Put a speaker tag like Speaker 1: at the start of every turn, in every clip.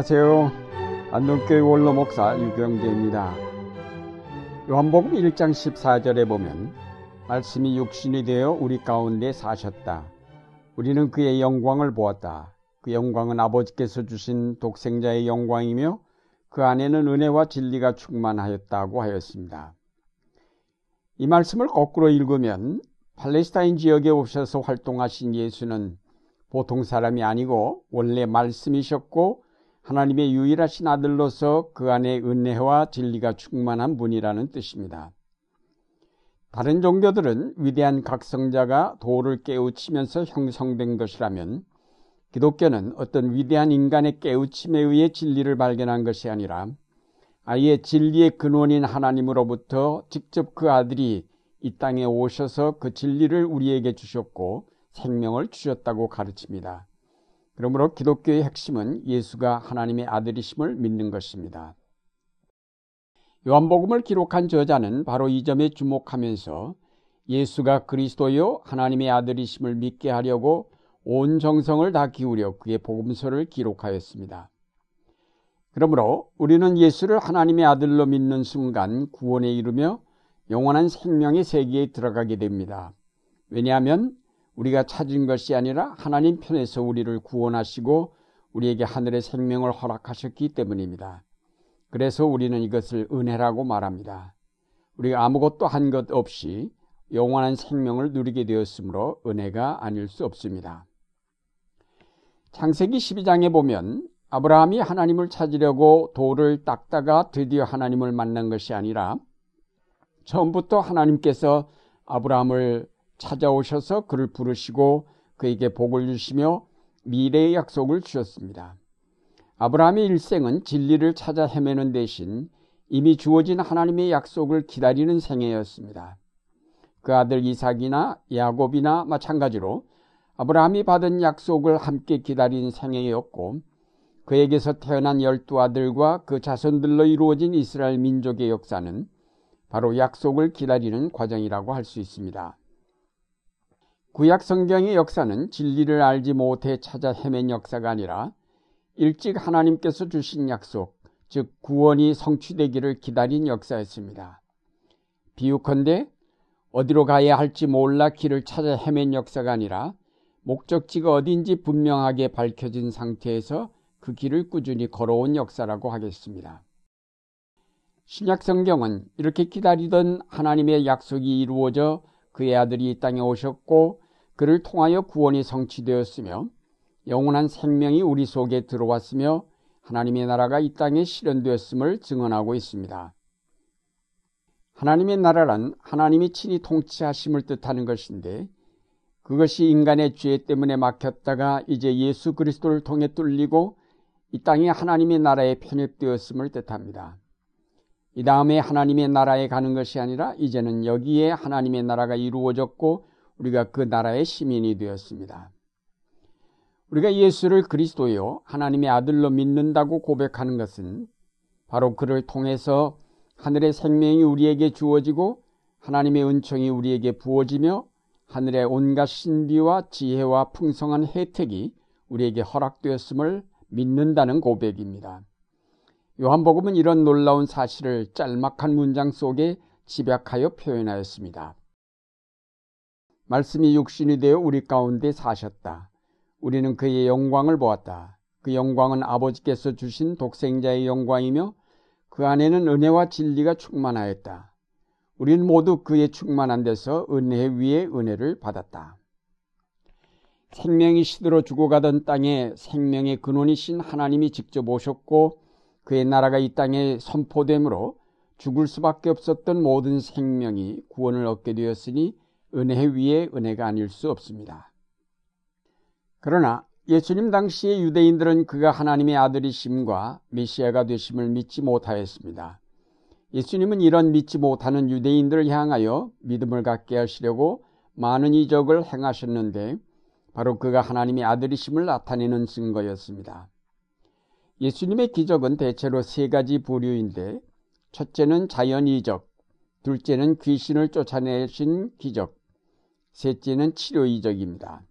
Speaker 1: 안녕하세요. 안동교회 원로 목사 유경재입니다. 요한복음 1장 14절에 보면 말씀이 육신이 되어 우리 가운데 사셨다. 우리는 그의 영광을 보았다. 그 영광은 아버지께서 주신 독생자의 영광이며 그 안에는 은혜와 진리가 충만하였다고 하였습니다. 이 말씀을 거꾸로 읽으면 팔레스타인 지역에 오셔서 활동하신 예수는 보통 사람이 아니고 원래 말씀이셨고 하나님의 유일하신 아들로서 그 안에 은혜와 진리가 충만한 분이라는 뜻입니다. 다른 종교들은 위대한 각성자가 도를 깨우치면서 형성된 것이라면 기독교는 어떤 위대한 인간의 깨우침에 의해 진리를 발견한 것이 아니라 아예 진리의 근원인 하나님으로부터 직접 그 아들이 이 땅에 오셔서 그 진리를 우리에게 주셨고 생명을 주셨다고 가르칩니다. 그러므로 기독교의 핵심은 예수가 하나님의 아들이심을 믿는 것입니다. 요한복음을 기록한 저자는 바로 이 점에 주목하면서 예수가 그리스도요 하나님의 아들이심을 믿게 하려고 온 정성을 다 기울여 그의 복음서를 기록하였습니다. 그러므로 우리는 예수를 하나님의 아들로 믿는 순간 구원에 이르며 영원한 생명의 세계에 들어가게 됩니다. 왜냐하면 우리가 찾은 것이 아니라 하나님 편에서 우리를 구원하시고 우리에게 하늘의 생명을 허락하셨기 때문입니다. 그래서 우리는 이것을 은혜라고 말합니다. 우리가 아무것도 한 것 없이 영원한 생명을 누리게 되었으므로 은혜가 아닐 수 없습니다. 창세기 12장에 보면 아브라함이 하나님을 찾으려고 돌을 닦다가 드디어 하나님을 만난 것이 아니라 처음부터 하나님께서 아브라함을 찾아오셔서 그를 부르시고 그에게 복을 주시며 미래의 약속을 주셨습니다. 아브라함의 일생은 진리를 찾아 헤매는 대신 이미 주어진 하나님의 약속을 기다리는 생애였습니다. 그 아들 이삭이나 야곱이나 마찬가지로 아브라함이 받은 약속을 함께 기다린 생애였고 그에게서 태어난 열두 아들과 그 자손들로 이루어진 이스라엘 민족의 역사는 바로 약속을 기다리는 과정이라고 할 수 있습니다. 구약 성경의 역사는 진리를 알지 못해 찾아 헤맨 역사가 아니라 일찍 하나님께서 주신 약속, 즉 구원이 성취되기를 기다린 역사였습니다. 비유컨대 어디로 가야 할지 몰라 길을 찾아 헤맨 역사가 아니라 목적지가 어딘지 분명하게 밝혀진 상태에서 그 길을 꾸준히 걸어온 역사라고 하겠습니다. 신약 성경은 이렇게 기다리던 하나님의 약속이 이루어져 그의 아들이 이 땅에 오셨고 그를 통하여 구원이 성취되었으며 영원한 생명이 우리 속에 들어왔으며 하나님의 나라가 이 땅에 실현되었음을 증언하고 있습니다. 하나님의 나라란 하나님이 친히 통치하심을 뜻하는 것인데 그것이 인간의 죄 때문에 막혔다가 이제 예수 그리스도를 통해 뚫리고 이 땅이 하나님의 나라에 편입되었음을 뜻합니다. 이 다음에 하나님의 나라에 가는 것이 아니라 이제는 여기에 하나님의 나라가 이루어졌고 우리가 그 나라의 시민이 되었습니다. 우리가 예수를 그리스도요 하나님의 아들로 믿는다고 고백하는 것은 바로 그를 통해서 하늘의 생명이 우리에게 주어지고 하나님의 은총이 우리에게 부어지며 하늘의 온갖 신비와 지혜와 풍성한 혜택이 우리에게 허락되었음을 믿는다는 고백입니다. 요한복음은 이런 놀라운 사실을 짤막한 문장 속에 집약하여 표현하였습니다. 말씀이 육신이 되어 우리 가운데 사셨다. 우리는 그의 영광을 보았다. 그 영광은 아버지께서 주신 독생자의 영광이며 그 안에는 은혜와 진리가 충만하였다. 우리는 모두 그의 충만한 데서 은혜 위에 은혜를 받았다. 생명이 시들어 죽어가던 땅에 생명의 근원이신 하나님이 직접 오셨고 그의 나라가 이 땅에 선포되므로 죽을 수밖에 없었던 모든 생명이 구원을 얻게 되었으니 은혜 위에 은혜가 아닐 수 없습니다. 그러나 예수님 당시의 유대인들은 그가 하나님의 아들이심과 메시아가 되심을 믿지 못하였습니다. 예수님은 이런 믿지 못하는 유대인들을 향하여 믿음을 갖게 하시려고 많은 이적을 행하셨는데 바로 그가 하나님의 아들이심을 나타내는 증거였습니다. 예수님의 기적은 대체로 세 가지 부류인데 첫째는 자연 이적, 둘째는 귀신을 쫓아내신 기적, 셋째는 치료 이적입니다.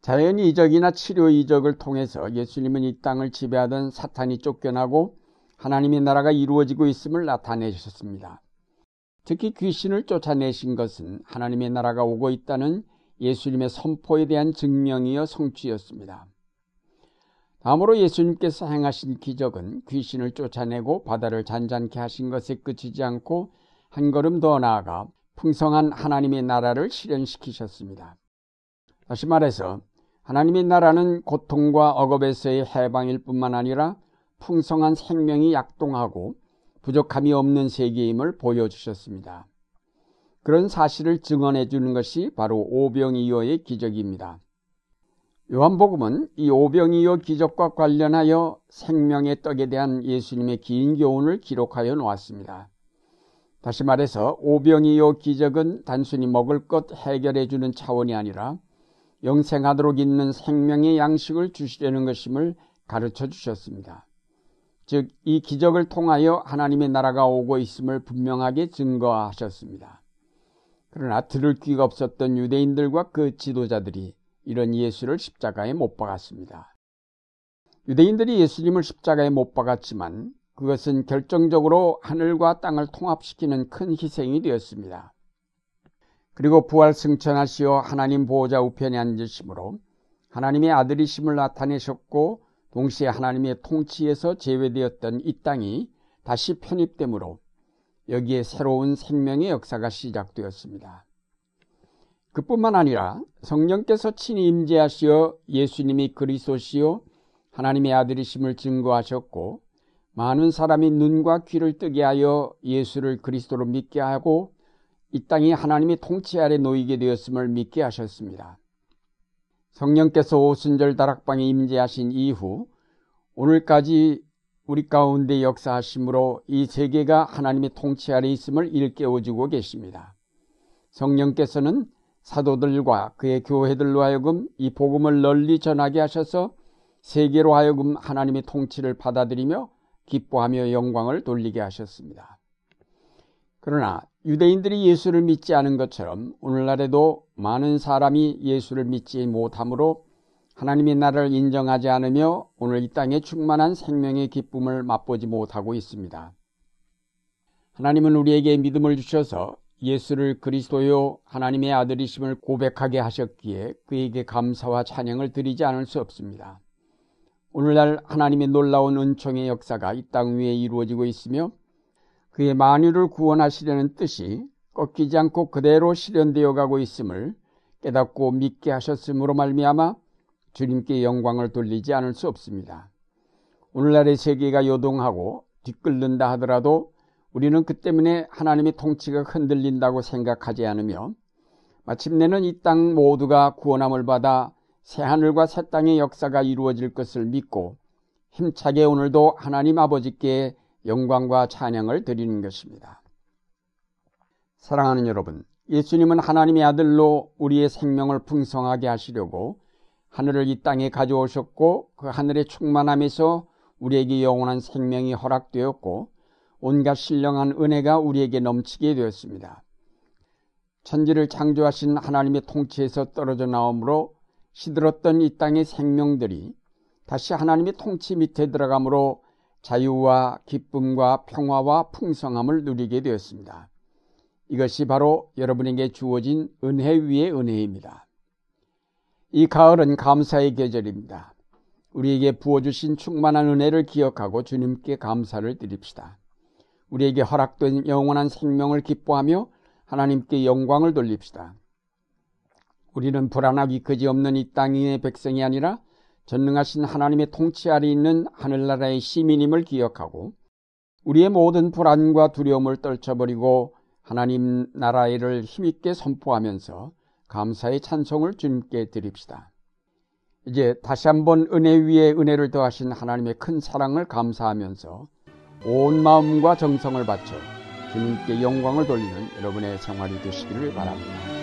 Speaker 1: 자연 이적이나 치료 이적을 통해서 예수님은 이 땅을 지배하던 사탄이 쫓겨나고 하나님의 나라가 이루어지고 있음을 나타내셨습니다. 특히 귀신을 쫓아내신 것은 하나님의 나라가 오고 있다는 예수님의 선포에 대한 증명이어 성취였습니다. 다음으로 예수님께서 행하신 기적은 귀신을 쫓아내고 바다를 잔잔케 하신 것에 그치지 않고 한 걸음 더 나아가 풍성한 하나님의 나라를 실현시키셨습니다. 다시 말해서 하나님의 나라는 고통과 억압에서의 해방일 뿐만 아니라 풍성한 생명이 약동하고 부족함이 없는 세계임을 보여주셨습니다. 그런 사실을 증언해 주는 것이 바로 오병이어의 기적입니다. 요한복음은 이 오병이어 기적과 관련하여 생명의 떡에 대한 예수님의 긴 교훈을 기록하여 놓았습니다. 다시 말해서 오병이어 기적은 단순히 먹을 것 해결해 주는 차원이 아니라 영생하도록 있는 생명의 양식을 주시려는 것임을 가르쳐 주셨습니다. 즉, 이 기적을 통하여 하나님의 나라가 오고 있음을 분명하게 증거하셨습니다. 그러나 들을 귀가 없었던 유대인들과 그 지도자들이 이런 예수를 십자가에 못 박았습니다. 유대인들이 예수님을 십자가에 못 박았지만 그것은 결정적으로 하늘과 땅을 통합시키는 큰 희생이 되었습니다. 그리고 부활 승천하시어 하나님 보호자 우편에 앉으심으로 하나님의 아들이심을 나타내셨고 동시에 하나님의 통치에서 제외되었던 이 땅이 다시 편입되므로 여기에 새로운 생명의 역사가 시작되었습니다. 그뿐만 아니라 성령께서 친히 임재하시어 예수님이 그리스도시요 하나님의 아들이심을 증거하셨고 많은 사람이 눈과 귀를 뜨게 하여 예수를 그리스도로 믿게 하고 이 땅이 하나님의 통치 아래 놓이게 되었음을 믿게 하셨습니다. 성령께서 오순절 다락방에 임재하신 이후 오늘까지 우리 가운데 역사하심으로 이 세계가 하나님의 통치 아래 있음을 일깨워주고 계십니다. 성령께서는 사도들과 그의 교회들로 하여금 이 복음을 널리 전하게 하셔서 세계로 하여금 하나님의 통치를 받아들이며 기뻐하며 영광을 돌리게 하셨습니다. 그러나 유대인들이 예수를 믿지 않은 것처럼 오늘날에도 많은 사람이 예수를 믿지 못하므로 하나님의 나라를 인정하지 않으며 오늘 이 땅에 충만한 생명의 기쁨을 맛보지 못하고 있습니다. 하나님은 우리에게 믿음을 주셔서 예수를 그리스도요 하나님의 아들이심을 고백하게 하셨기에 그에게 감사와 찬양을 드리지 않을 수 없습니다. 오늘날 하나님의 놀라운 은총의 역사가 이 땅 위에 이루어지고 있으며 그의 만유를 구원하시려는 뜻이 꺾이지 않고 그대로 실현되어 가고 있음을 깨닫고 믿게 하셨으므로 말미암아 주님께 영광을 돌리지 않을 수 없습니다. 오늘날의 세계가 요동하고 뒤끓는다 하더라도 우리는 그 때문에 하나님의 통치가 흔들린다고 생각하지 않으며 마침내는 이 땅 모두가 구원함을 받아 새하늘과 새 땅의 역사가 이루어질 것을 믿고 힘차게 오늘도 하나님 아버지께 영광과 찬양을 드리는 것입니다. 사랑하는 여러분, 예수님은 하나님의 아들로 우리의 생명을 풍성하게 하시려고 하늘을 이 땅에 가져오셨고 그 하늘의 충만함에서 우리에게 영원한 생명이 허락되었고 온갖 신령한 은혜가 우리에게 넘치게 되었습니다. 천지를 창조하신 하나님의 통치에서 떨어져 나오므로 시들었던 이 땅의 생명들이 다시 하나님의 통치 밑에 들어가므로 자유와 기쁨과 평화와 풍성함을 누리게 되었습니다. 이것이 바로 여러분에게 주어진 은혜 위의 은혜입니다. 이 가을은 감사의 계절입니다. 우리에게 부어주신 충만한 은혜를 기억하고 주님께 감사를 드립시다. 우리에게 허락된 영원한 생명을 기뻐하며 하나님께 영광을 돌립시다. 우리는 불안하기 그지없는 이 땅의 백성이 아니라 전능하신 하나님의 통치 아래 있는 하늘나라의 시민임을 기억하고 우리의 모든 불안과 두려움을 떨쳐버리고 하나님 나라를 힘있게 선포하면서 감사의 찬송을 주님께 드립시다. 이제 다시 한번 은혜 위에 은혜를 더하신 하나님의 큰 사랑을 감사하면서 온 마음과 정성을 바쳐 주님께 영광을 돌리는 여러분의 생활이 되시기를 바랍니다.